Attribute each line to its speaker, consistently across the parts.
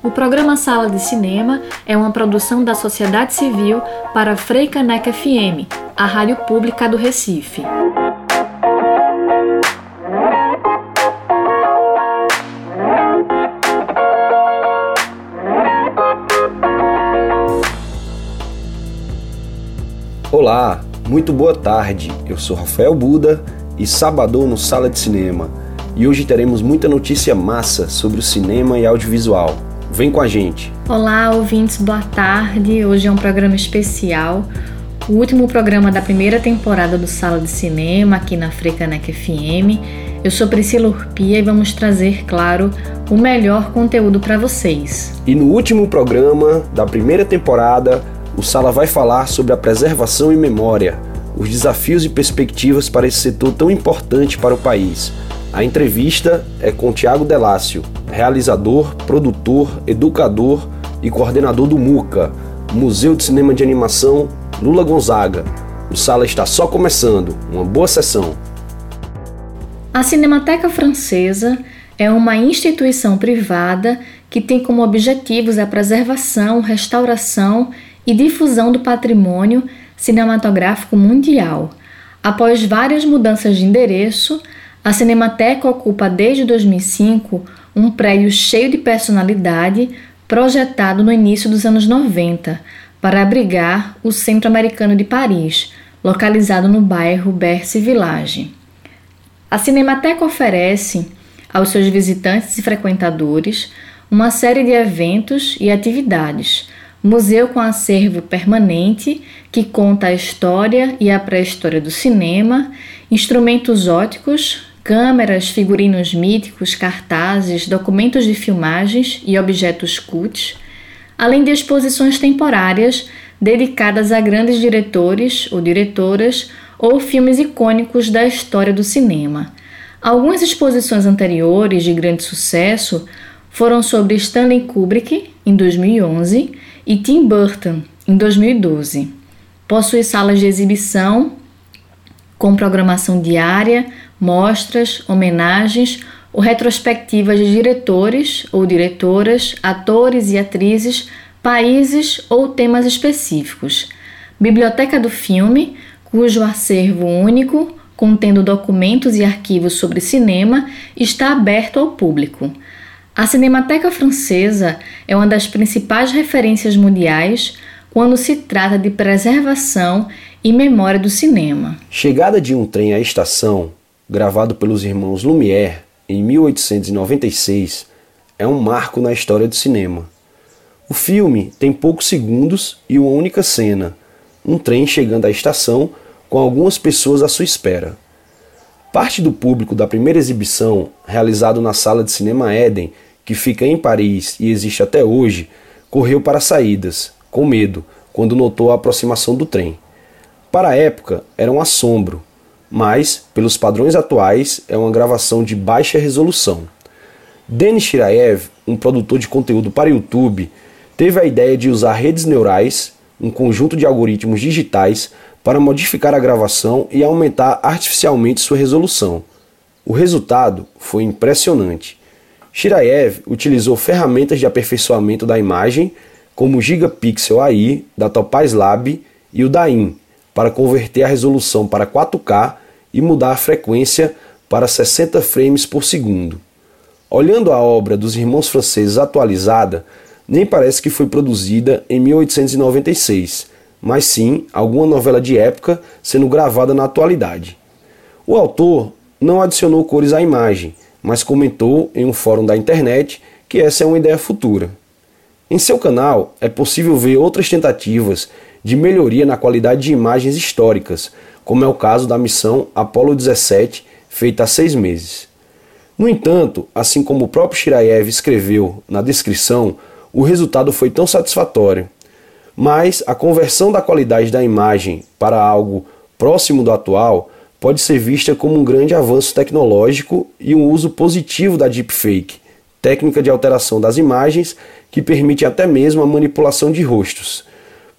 Speaker 1: O programa Sala de Cinema é uma produção da sociedade civil para Freicaneca FM, a rádio pública do Recife.
Speaker 2: Olá, muito boa tarde. Eu sou Rafael Buda e sabadão no Sala de Cinema. E hoje teremos muita notícia massa sobre o cinema e audiovisual. Vem com a gente.
Speaker 1: Olá, ouvintes, boa tarde. Hoje é um programa especial, o último programa da primeira temporada do Sala de Cinema aqui na Frecanec FM. Eu sou Priscila Urpia e vamos trazer, claro, o melhor conteúdo para vocês.
Speaker 2: E no último programa da primeira temporada, o Sala vai falar sobre a preservação e memória, os desafios e perspectivas para esse setor tão importante para o país. A entrevista é com Tiago Delácio, realizador, produtor, educador e coordenador do MUCA, Museu de Cinema de Animação Lula Gonzaga. O sala está só começando. Uma boa sessão.
Speaker 1: A Cinemateca Francesa é uma instituição privada que tem como objetivos a preservação, restauração e difusão do patrimônio cinematográfico mundial. Após várias mudanças de endereço, a Cinemateca ocupa desde 2005 um prédio cheio de personalidade, projetado no início dos anos 90 para abrigar o Centro Americano de Paris, localizado no bairro Bercy Village. A Cinemateca oferece aos seus visitantes e frequentadores uma série de eventos e atividades. Museu com acervo permanente que conta a história e a pré-história do cinema, instrumentos óticos, câmeras, figurinos míticos, cartazes, documentos de filmagens e objetos cults, além de exposições temporárias dedicadas a grandes diretores ou diretoras ou filmes icônicos da história do cinema. Algumas exposições anteriores de grande sucesso foram sobre Stanley Kubrick, em 2011, e Tim Burton, em 2012. Possui salas de exibição com programação diária, mostras, homenagens ou retrospectivas de diretores ou diretoras, atores e atrizes, países ou temas específicos. Biblioteca do Filme, cujo acervo único, contendo documentos e arquivos sobre cinema, está aberto ao público. A Cinemateca Francesa é uma das principais referências mundiais quando se trata de preservação e memória do cinema.
Speaker 2: Chegada de um trem à estação gravado pelos irmãos Lumière em 1896, é um marco na história do cinema. O filme tem poucos segundos e uma única cena: um trem chegando à estação com algumas pessoas à sua espera. Parte do público da primeira exibição, realizado na sala de cinema Eden, que fica em Paris e existe até hoje, correu para as saídas, com medo, quando notou a aproximação do trem. Para a época, era um assombro, mas, pelos padrões atuais, é uma gravação de baixa resolução. Denis Shiraev, um produtor de conteúdo para YouTube, teve a ideia de usar redes neurais, um conjunto de algoritmos digitais, para modificar a gravação e aumentar artificialmente sua resolução. O resultado foi impressionante. Shiraev utilizou ferramentas de aperfeiçoamento da imagem, como o Gigapixel AI da Topaz Lab e o Dain, para converter a resolução para 4K e mudar a frequência para 60 frames por segundo. Olhando a obra dos irmãos franceses atualizada, nem parece que foi produzida em 1896, mas sim alguma novela de época sendo gravada na atualidade. O autor não adicionou cores à imagem, mas comentou em um fórum da internet que essa é uma ideia futura. Em seu canal é possível ver outras tentativas de melhoria na qualidade de imagens históricas, como é o caso da missão Apollo 17, feita há seis meses. No entanto, assim como o próprio Shiraev escreveu na descrição, o resultado foi tão satisfatório. Mas a conversão da qualidade da imagem para algo próximo do atual pode ser vista como um grande avanço tecnológico e um uso positivo da deepfake, técnica de alteração das imagens que permite até mesmo a manipulação de rostos.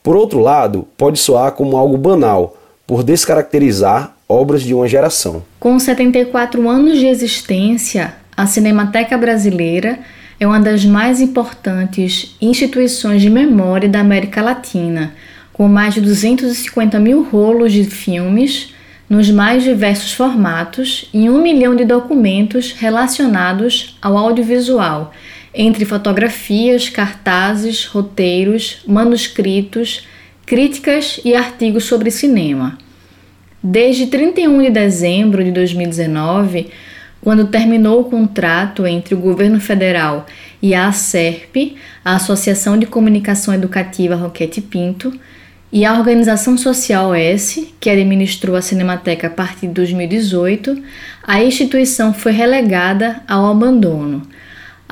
Speaker 2: Por outro lado, pode soar como algo banal, por descaracterizar obras de uma geração.
Speaker 1: Com 74 anos de existência, a Cinemateca Brasileira é uma das mais importantes instituições de memória da América Latina, com mais de 250 mil rolos de filmes nos mais diversos formatos e um milhão de documentos relacionados ao audiovisual, entre fotografias, cartazes, roteiros, manuscritos, críticas e artigos sobre cinema. Desde 31 de dezembro de 2019, quando terminou o contrato entre o governo federal e a ACERP, a Associação de Comunicação Educativa Roquete Pinto, e a organização social S, que administrou a Cinemateca a partir de 2018, a instituição foi relegada ao abandono.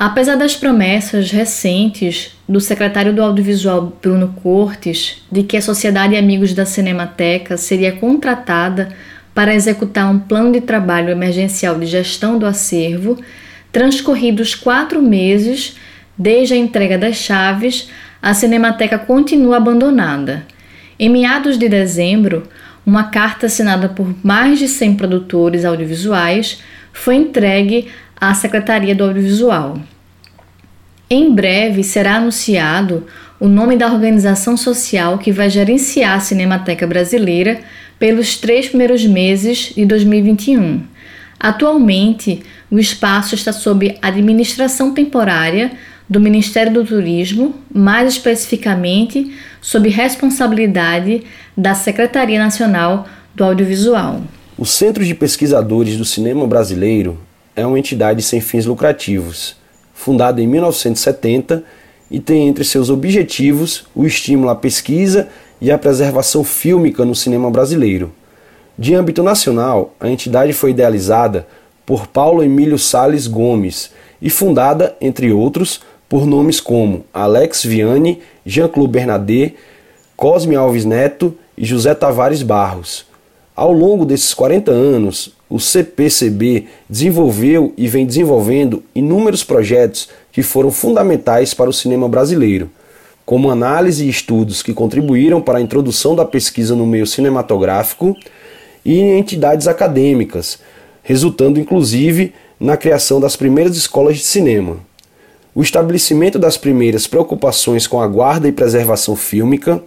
Speaker 1: Apesar das promessas recentes do secretário do Audiovisual Bruno Cortes de que a Sociedade Amigos da Cinemateca seria contratada para executar um plano de trabalho emergencial de gestão do acervo, transcorridos quatro meses desde a entrega das chaves, a Cinemateca continua abandonada. Em meados de dezembro, uma carta assinada por mais de 100 produtores audiovisuais foi entregue à Secretaria do Audiovisual. Em breve será anunciado o nome da organização social que vai gerenciar a Cinemateca Brasileira pelos três primeiros meses de 2021. Atualmente, o espaço está sob administração temporária do Ministério do Turismo, mais especificamente sob responsabilidade da Secretaria Nacional do Audiovisual.
Speaker 2: O Centro de Pesquisadores do Cinema Brasileiro é uma entidade sem fins lucrativos, fundada em 1970 e tem entre seus objetivos o estímulo à pesquisa e a preservação fílmica no cinema brasileiro. De âmbito nacional, a entidade foi idealizada por Paulo Emílio Sales Gomes e fundada, entre outros, por nomes como Alex Vianney, Jean-Claude Bernadet, Cosme Alves Neto e José Tavares Barros. Ao longo desses 40 anos, o CPCB desenvolveu e vem desenvolvendo inúmeros projetos que foram fundamentais para o cinema brasileiro, como análise e estudos que contribuíram para a introdução da pesquisa no meio cinematográfico e em entidades acadêmicas, resultando inclusive na criação das primeiras escolas de cinema. O estabelecimento das primeiras preocupações com a guarda e preservação fílmica,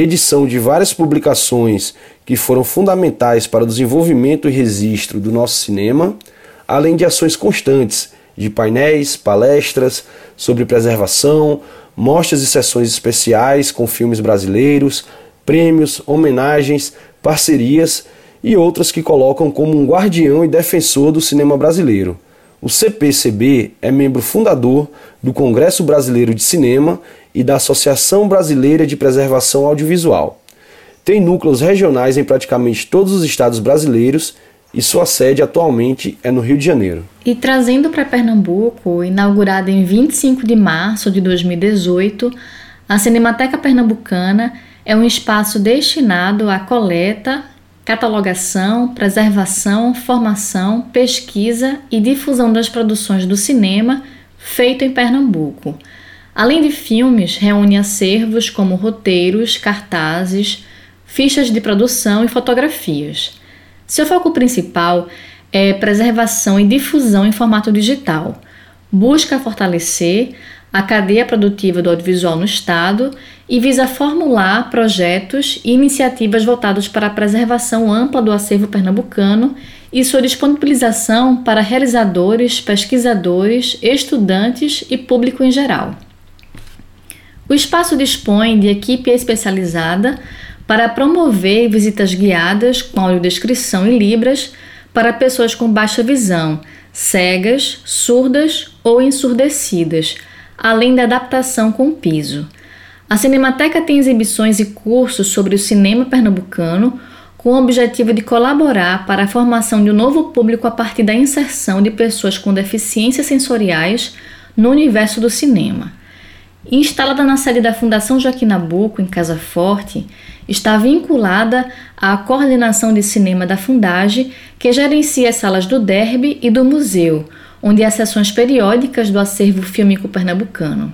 Speaker 2: edição de várias publicações que foram fundamentais para o desenvolvimento e registro do nosso cinema, além de ações constantes de painéis, palestras sobre preservação, mostras e sessões especiais com filmes brasileiros, prêmios, homenagens, parcerias e outras que colocam como um guardião e defensor do cinema brasileiro. O CPCB é membro fundador do Congresso Brasileiro de Cinema e da Associação Brasileira de Preservação Audiovisual. Tem núcleos regionais em praticamente todos os estados brasileiros e sua sede atualmente é no Rio de Janeiro.
Speaker 1: E trazendo para Pernambuco, inaugurada em 25 de março de 2018, a Cinemateca Pernambucana é um espaço destinado à coleta, catalogação, preservação, formação, pesquisa e difusão das produções do cinema feito em Pernambuco. Além de filmes, reúne acervos como roteiros, cartazes, fichas de produção e fotografias. Seu foco principal é preservação e difusão em formato digital. Busca fortalecer a cadeia produtiva do audiovisual no Estado e visa formular projetos e iniciativas voltados para a preservação ampla do acervo pernambucano e sua disponibilização para realizadores, pesquisadores, estudantes e público em geral. O espaço dispõe de equipe especializada para promover visitas guiadas com audiodescrição em Libras para pessoas com baixa visão, cegas, surdas ou ensurdecidas, além da adaptação com piso. A Cinemateca tem exibições e cursos sobre o cinema pernambucano com o objetivo de colaborar para a formação de um novo público a partir da inserção de pessoas com deficiências sensoriais no universo do cinema. Instalada na sede da Fundação Joaquim Nabuco, em Casa Forte, está vinculada à coordenação de cinema da Fundage, que gerencia as salas do Derby e do museu, onde há sessões periódicas do acervo fílmico pernambucano.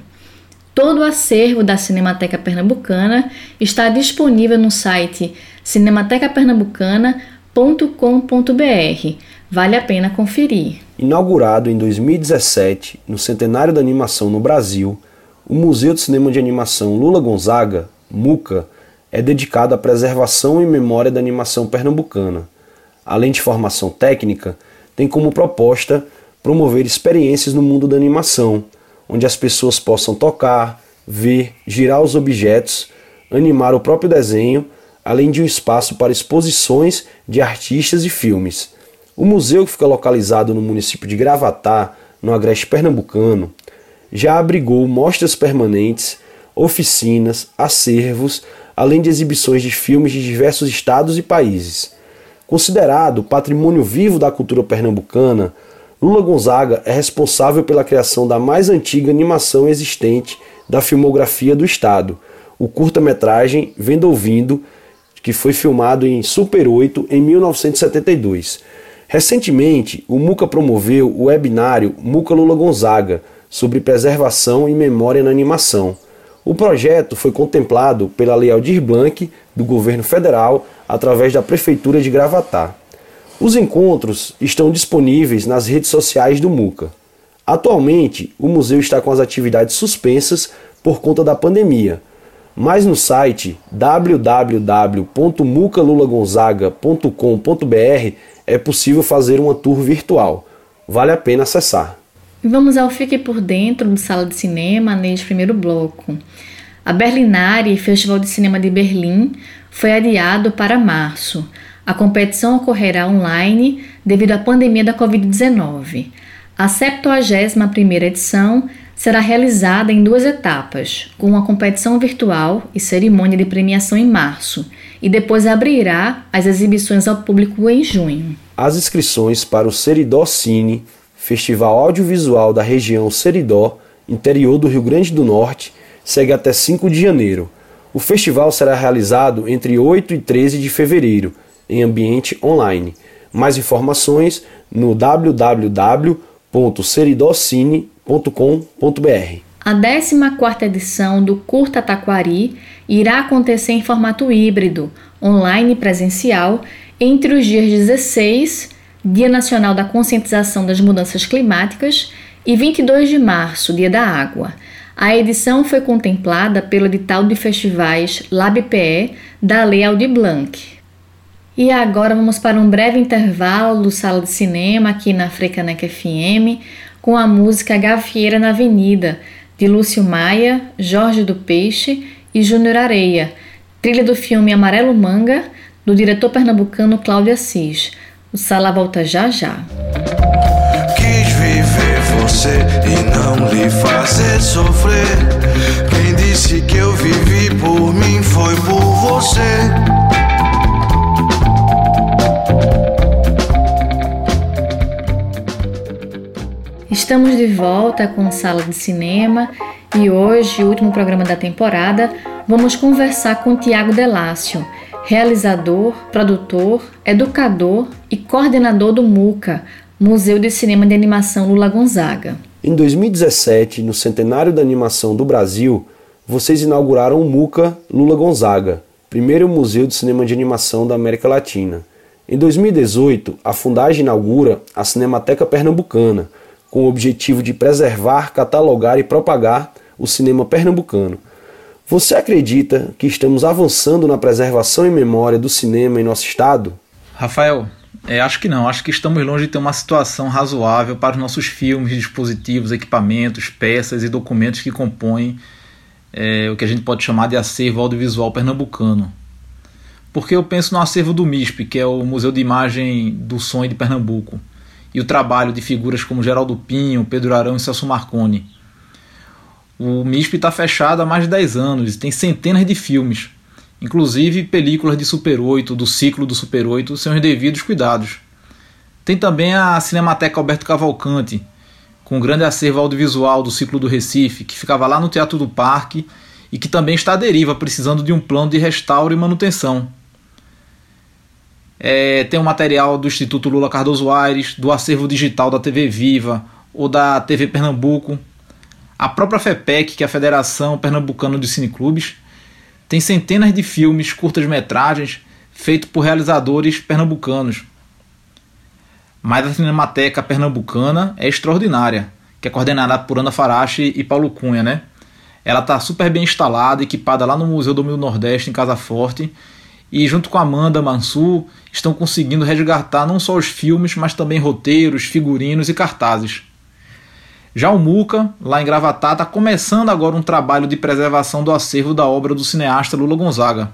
Speaker 1: Todo o acervo da Cinemateca Pernambucana está disponível no site cinematecapernambucana.com.br, Vale a pena conferir.
Speaker 2: Inaugurado em 2017, no centenário da animação no Brasil, o Museu de Cinema de Animação Lula Gonzaga, MUCA, é dedicado à preservação e memória da animação pernambucana. Além de formação técnica, tem como proposta promover experiências no mundo da animação, onde as pessoas possam tocar, ver, girar os objetos, animar o próprio desenho, além de um espaço para exposições de artistas e filmes. O museu, que fica localizado no município de Gravatá, no Agreste Pernambucano, já abrigou mostras permanentes, oficinas, acervos, além de exibições de filmes de diversos estados e países. Considerado patrimônio vivo da cultura pernambucana, Lula Gonzaga é responsável pela criação da mais antiga animação existente da filmografia do estado, o curta-metragem Vendo Ouvindo, que foi filmado em Super 8 em 1972. Recentemente, o MUCA promoveu o webinário MUCA Lula Gonzaga sobre preservação e memória na animação. O projeto foi contemplado pela Lei Aldir Blanc do governo federal através da prefeitura de Gravatá. Os encontros estão disponíveis nas redes sociais do MUCA. Atualmente, o museu está com as atividades suspensas por conta da pandemia, mas no site www.mucalulagonzaga.com.br é possível fazer uma tour virtual. Vale a pena acessar.
Speaker 1: Vamos ao Fique por Dentro do Sala de Cinema neste primeiro bloco. A Berlinare, Festival de Cinema de Berlim, foi adiado para março. A competição ocorrerá online devido à pandemia da Covid-19. A 71ª edição será realizada em duas etapas, com uma competição virtual e cerimônia de premiação em março, e depois abrirá as exibições ao público em junho.
Speaker 2: As inscrições para o Seridó Cine, festival audiovisual da região Seridó, interior do Rio Grande do Norte, segue até 5 de janeiro. O festival será realizado entre 8 e 13 de fevereiro, em ambiente online. Mais informações no www.seridocine.com.br.
Speaker 1: A 14ª edição do Curta Taquari irá acontecer em formato híbrido, online e presencial, entre os dias 16, Dia Nacional da Conscientização das Mudanças Climáticas, e 22 de março, Dia da Água. A edição foi contemplada pelo edital de festivais LabPE da Lei Aldir Blanc. E agora vamos para um breve intervalo do Sala de Cinema aqui na Frecanec FM com a música Gafieira na Avenida, de Lúcio Maia, Jorge do Peixe e Júnior Areia, trilha do filme Amarelo Manga, do diretor pernambucano Cláudio Assis. O Sala volta já já.
Speaker 3: Quis viver você e não lhe fazer sofrer. Quem disse que eu vivi por mim foi por você.
Speaker 1: Estamos de volta com Sala de Cinema e hoje, último programa da temporada, vamos conversar com Tiago Delácio, realizador, produtor, educador e coordenador do MUCA, Museu de Cinema de Animação Lula Gonzaga.
Speaker 2: Em 2017, no centenário da animação do Brasil, vocês inauguraram o MUCA Lula Gonzaga, primeiro museu de cinema de animação da América Latina. Em 2018, a Fundagem inaugura a Cinemateca Pernambucana, com o objetivo de preservar, catalogar e propagar o cinema pernambucano. Você acredita que estamos avançando na preservação e memória do cinema em nosso estado?
Speaker 4: Rafael, é, acho que não. Acho que estamos longe de ter uma situação razoável para os nossos filmes, dispositivos, equipamentos, peças e documentos que compõem é, o que a gente pode chamar de acervo audiovisual pernambucano. Porque eu penso no acervo do MISP, que é o Museu de Imagem do Som de Pernambuco e o trabalho de figuras como Geraldo Pinho, Pedro Arão e Celso Marconi. O MISP está fechado há mais de 10 anos e tem centenas de filmes, inclusive películas de Super 8, do ciclo do Super 8, sem os devidos cuidados. Tem também a Cinemateca Alberto Cavalcante, com um grande acervo audiovisual do ciclo do Recife, que ficava lá no Teatro do Parque e que também está à deriva, precisando de um plano de restauro e manutenção. É, tem o um material do Instituto Lula Cardoso Aires, do acervo digital da TV Viva ou da TV Pernambuco. A própria FEPEC, que é a Federação Pernambucana de Cineclubes, tem centenas de filmes, curtas-metragens, feitos por realizadores pernambucanos. mas a Cinemateca Pernambucana é extraordinária, que é coordenada por Ana Farache e Paulo Cunha, né? Ela está super bem instalada, equipada lá no Museu do Mil Nordeste, em Casa Forte, e junto com Amanda Mansur estão conseguindo resgatar não só os filmes, mas também roteiros, figurinos e cartazes. Já o Muca, lá em Gravatá, está começando agora um trabalho de preservação do acervo da obra do cineasta Lula Gonzaga.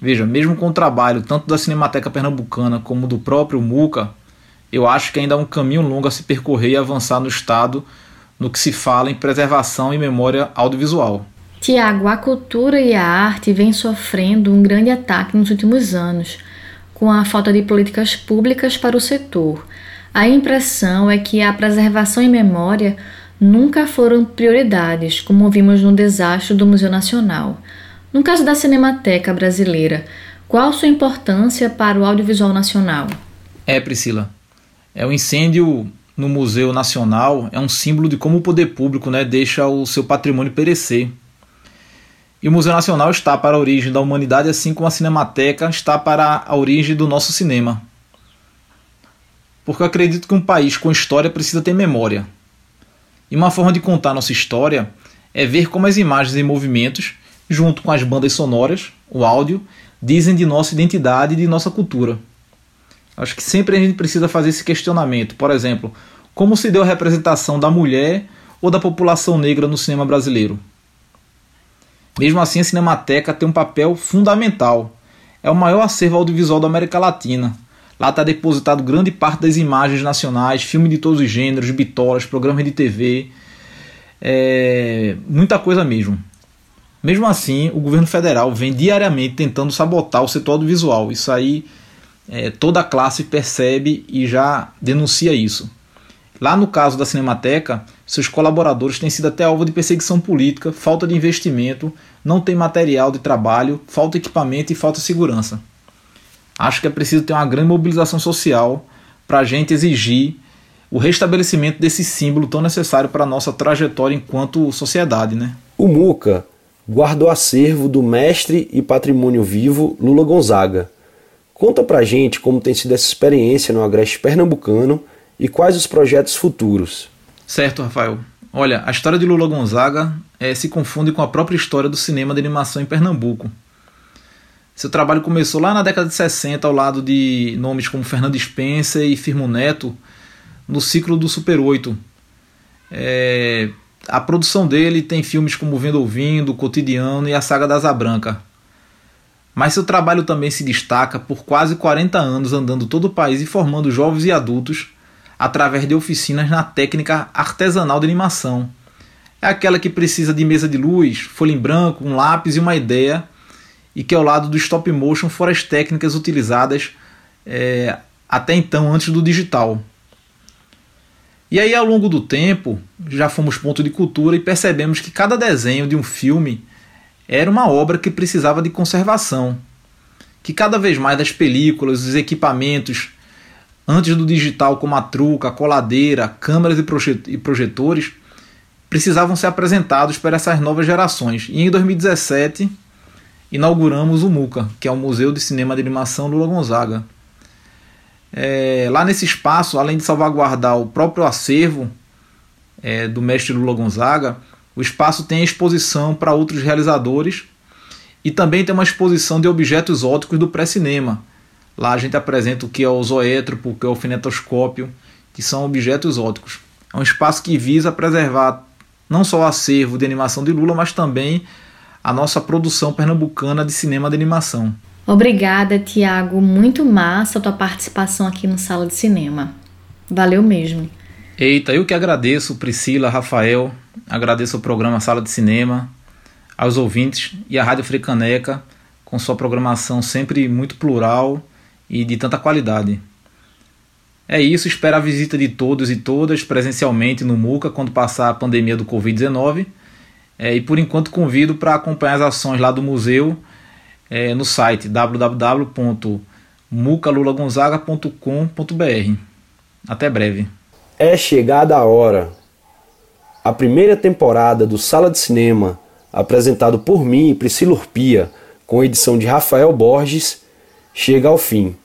Speaker 4: Veja, mesmo com o trabalho tanto da Cinemateca Pernambucana como do próprio Muca, eu acho que ainda há um caminho longo a se percorrer e avançar no Estado no que se fala em preservação e memória audiovisual.
Speaker 1: Tiago, a cultura e a arte vêm sofrendo um grande ataque nos últimos anos, com a falta de políticas públicas para o setor. A impressão é que a preservação e memória nunca foram prioridades, como vimos no desastre do Museu Nacional. No caso da Cinemateca Brasileira, qual sua importância para o audiovisual nacional?
Speaker 4: É, Priscila. É o incêndio no Museu Nacional é um símbolo de como o poder público né, deixa o seu patrimônio perecer. E o Museu Nacional está para a origem da humanidade, assim como a Cinemateca está para a origem do nosso cinema. Porque eu acredito que um país com história precisa ter memória. E uma forma de contar nossa história é ver como as imagens e movimentos, junto com as bandas sonoras, o áudio, dizem de nossa identidade e de nossa cultura. Acho que sempre a gente precisa fazer esse questionamento. Por exemplo, como se deu a representação da mulher ou da população negra no cinema brasileiro? Mesmo assim, a Cinemateca tem um papel fundamental. É o maior acervo audiovisual da América Latina. Lá está depositado grande parte das imagens nacionais, filmes de todos os gêneros, bitolas, programas de TV, é, muita coisa mesmo. Mesmo assim, o governo federal vem diariamente tentando sabotar o setor audiovisual. Isso aí é, toda a classe percebe e já denuncia isso. Lá no caso da Cinemateca, seus colaboradores têm sido até alvo de perseguição política, falta de investimento, não tem material de trabalho, falta equipamento e falta segurança. Acho que é preciso ter uma grande mobilização social para a gente exigir o restabelecimento desse símbolo tão necessário para a nossa trajetória enquanto sociedade. Né?
Speaker 2: O MUCA guarda o acervo do mestre e patrimônio vivo Lula Gonzaga, Conta pra gente como tem sido essa experiência no Agreste Pernambucano e quais os projetos futuros.
Speaker 4: Certo, Rafael. Olha, a história de Lula Gonzaga é, se confunde com a própria história do cinema de animação em Pernambuco. Seu trabalho começou lá na década de 60 ao lado de nomes como Fernando Spencer e Firmo Neto no ciclo do Super 8. É, a produção dele tem filmes como Vendo Ouvindo, Cotidiano e a Saga da Asa Branca mas seu trabalho também se destaca por quase 40 anos andando todo o país e formando jovens e adultos através de oficinas na técnica artesanal de animação. É aquela que precisa de mesa de luz, folha em branco, um lápis e uma ideia, e que ao lado do stop motion foram as técnicas utilizadas é, até então, antes do digital. E aí, ao longo do tempo, já fomos ponto de cultura e percebemos que cada desenho de um filme era uma obra que precisava de conservação, que cada vez mais as películas, os equipamentos, antes do digital como a truca, a coladeira, câmeras e projetores, precisavam ser apresentados para essas novas gerações. E em 2017 inauguramos o MUCA, que é o Museu de Cinema de Animação Lula Gonzaga. É, lá nesse espaço, além de salvaguardar o próprio acervo é, do mestre Lula Gonzaga, o espaço tem exposição para outros realizadores e também tem uma exposição de objetos ópticos do pré-cinema. Lá a gente apresenta o que é o zoétropo, o que é o finetoscópio, que são objetos ópticos. É um espaço que visa preservar não só o acervo de animação de Lula, mas também a nossa produção pernambucana de cinema de animação.
Speaker 1: Obrigada, Tiago. Muito massa a tua participação aqui no Sala de Cinema. Valeu mesmo.
Speaker 4: Eita, eu que agradeço, Priscila, Rafael, agradeço o programa Sala de Cinema, aos ouvintes e à Rádio Fricaneca, com sua programação sempre muito plural e de tanta qualidade. É isso, espero a visita de todos e todas presencialmente no MUCA quando passar a pandemia do Covid-19. É, e por enquanto convido para acompanhar as ações lá do museu é, no site www.mucalulagonzaga.com.br. Até breve.
Speaker 2: É chegada a hora a primeira temporada do Sala de Cinema, apresentado por mim e Priscila Urpia, com edição de Rafael Borges, chega ao fim.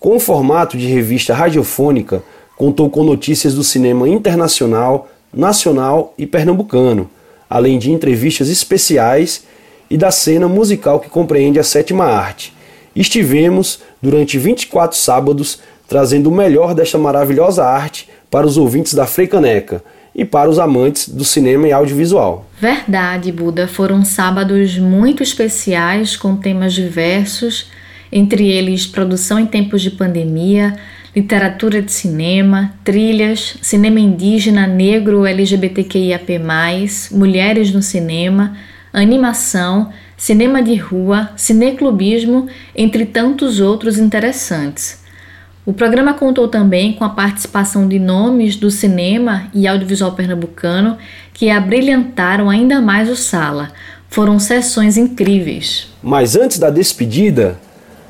Speaker 2: Com o formato de revista radiofônica, contou com notícias do cinema internacional, nacional e pernambucano, além de entrevistas especiais e da cena musical que compreende a sétima arte. Estivemos durante 24 sábados trazendo o melhor desta maravilhosa arte para os ouvintes da Freicaneca e para os amantes do cinema e audiovisual.
Speaker 1: Verdade, Buda. Foram sábados muito especiais com temas diversos, entre eles produção em tempos de pandemia, literatura de cinema, trilhas, cinema indígena, negro, LGBTQIAP+, mulheres no cinema, animação, cinema de rua, cineclubismo, entre tantos outros interessantes. O programa contou também com a participação de nomes do cinema e audiovisual pernambucano que abrilhantaram ainda mais o Sala. Foram sessões incríveis.
Speaker 2: Mas antes da despedida,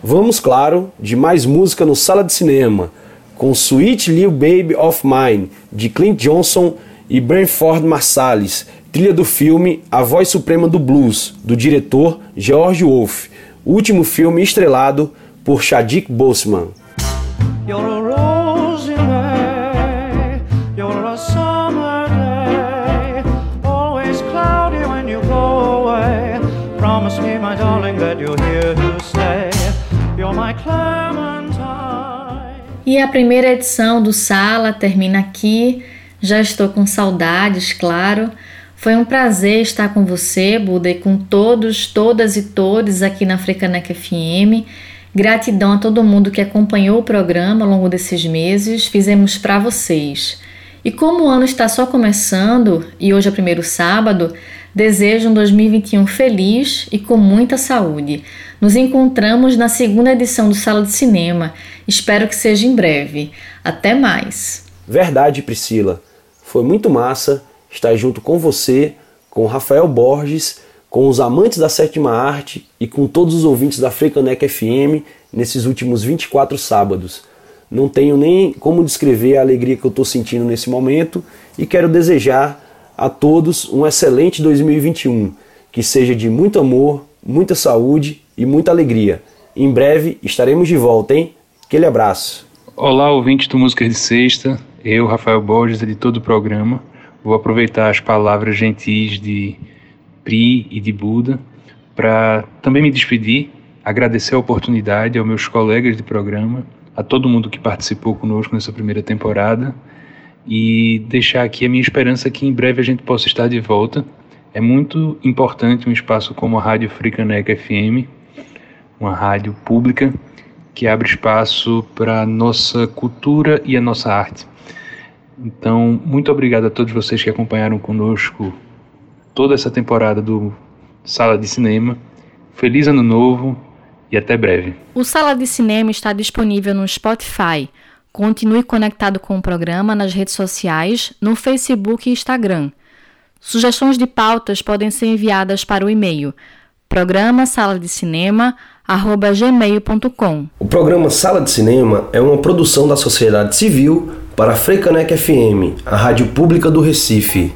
Speaker 2: vamos, claro, de mais música no Sala de Cinema, com Sweet Little Baby of Mine, de Clint Johnson e Branford Marsalis, trilha do filme A Voz Suprema do Blues, do diretor George Wolfe, último filme estrelado por Chadwick Boseman. E a primeira edição do Sala termina aqui. Já estou com saudades, claro. Foi um prazer estar com você, Buda, e com todos, todas e todos aqui na Frecanec FM. Gratidão a todo mundo que acompanhou o programa ao longo desses meses, fizemos para vocês. E como o ano está só começando e hoje é o primeiro sábado, desejo um 2021 feliz e com muita saúde. Nos encontramos na segunda edição do Sala de Cinema. Espero que seja em breve. Até mais. Verdade, Priscila. Foi muito massa estar junto com você, com Rafael Borges com os amantes da sétima arte e com todos os ouvintes da Frecanec FM nesses últimos 24 sábados. Não tenho nem como descrever a alegria que eu estou sentindo nesse momento e quero desejar a todos um excelente 2021, que seja de muito amor, muita saúde e muita alegria. Em breve estaremos de volta, hein? Aquele abraço.
Speaker 5: Olá, ouvintes do Música de Sexta. Eu, Rafael Borges, editor do programa, vou aproveitar as palavras gentis de Pri e de Buda, para também me despedir, agradecer a oportunidade aos meus colegas de programa, a todo mundo que participou conosco nessa primeira temporada e deixar aqui a minha esperança que em breve a gente possa estar de volta. É muito importante um espaço como a Rádio Fricaneca FM, uma rádio pública que abre espaço para a nossa cultura e a nossa arte. Então, muito obrigado a todos vocês que acompanharam conosco toda essa temporada do Sala de Cinema. Feliz Ano Novo e até breve.
Speaker 1: O Sala de Cinema está disponível no Spotify. Continue conectado com o programa nas redes sociais, no Facebook e Instagram. Sugestões de pautas podem ser enviadas para o e-mail programa sala de cinema gmail.com.
Speaker 2: O programa Sala de Cinema é uma produção da sociedade civil para a Frecanec FM, a rádio pública do Recife.